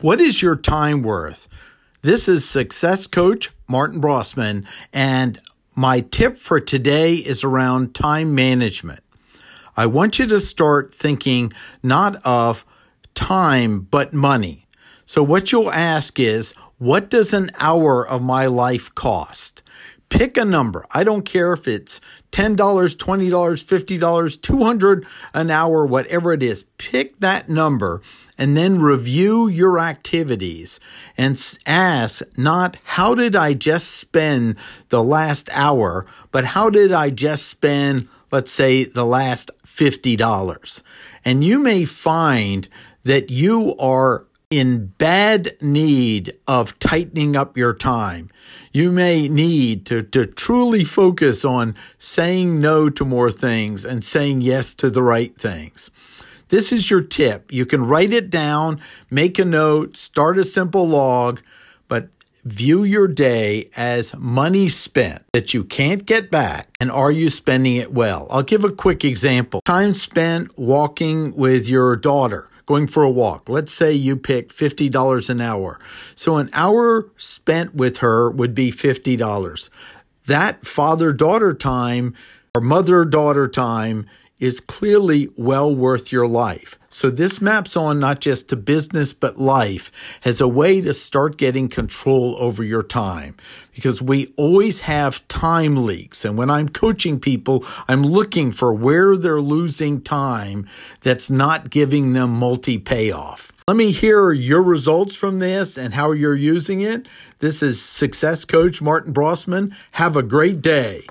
What is your time worth? This is success coach Martin Brossman, and my tip for today is around time management. I want you to start thinking not of time, but money. So, what you'll ask is, what does an hour of my life cost? Pick a number. I don't care if it's $10, $20, $50, 200 an hour, whatever it is. Pick that number and then review your activities and ask not how did I just spend the last hour, but how did I just spend, let's say, the last $50? And you may find that you are in bad need of tightening up your time. You may need to, to truly focus on saying no to more things and saying yes to the right things. This is your tip. You can write it down, make a note, start a simple log, but view your day as money spent that you can't get back. And are you spending it well? I'll give a quick example. Time spent walking with your daughter going for a walk. Let's say you pick $50 an hour. So an hour spent with her would be $50. That father daughter time or mother daughter time is clearly well worth your life. So this maps on not just to business, but life as a way to start getting control over your time because we always have time leaks. And when I'm coaching people, I'm looking for where they're losing time that's not giving them multi payoff. Let me hear your results from this and how you're using it. This is success coach Martin Brossman. Have a great day.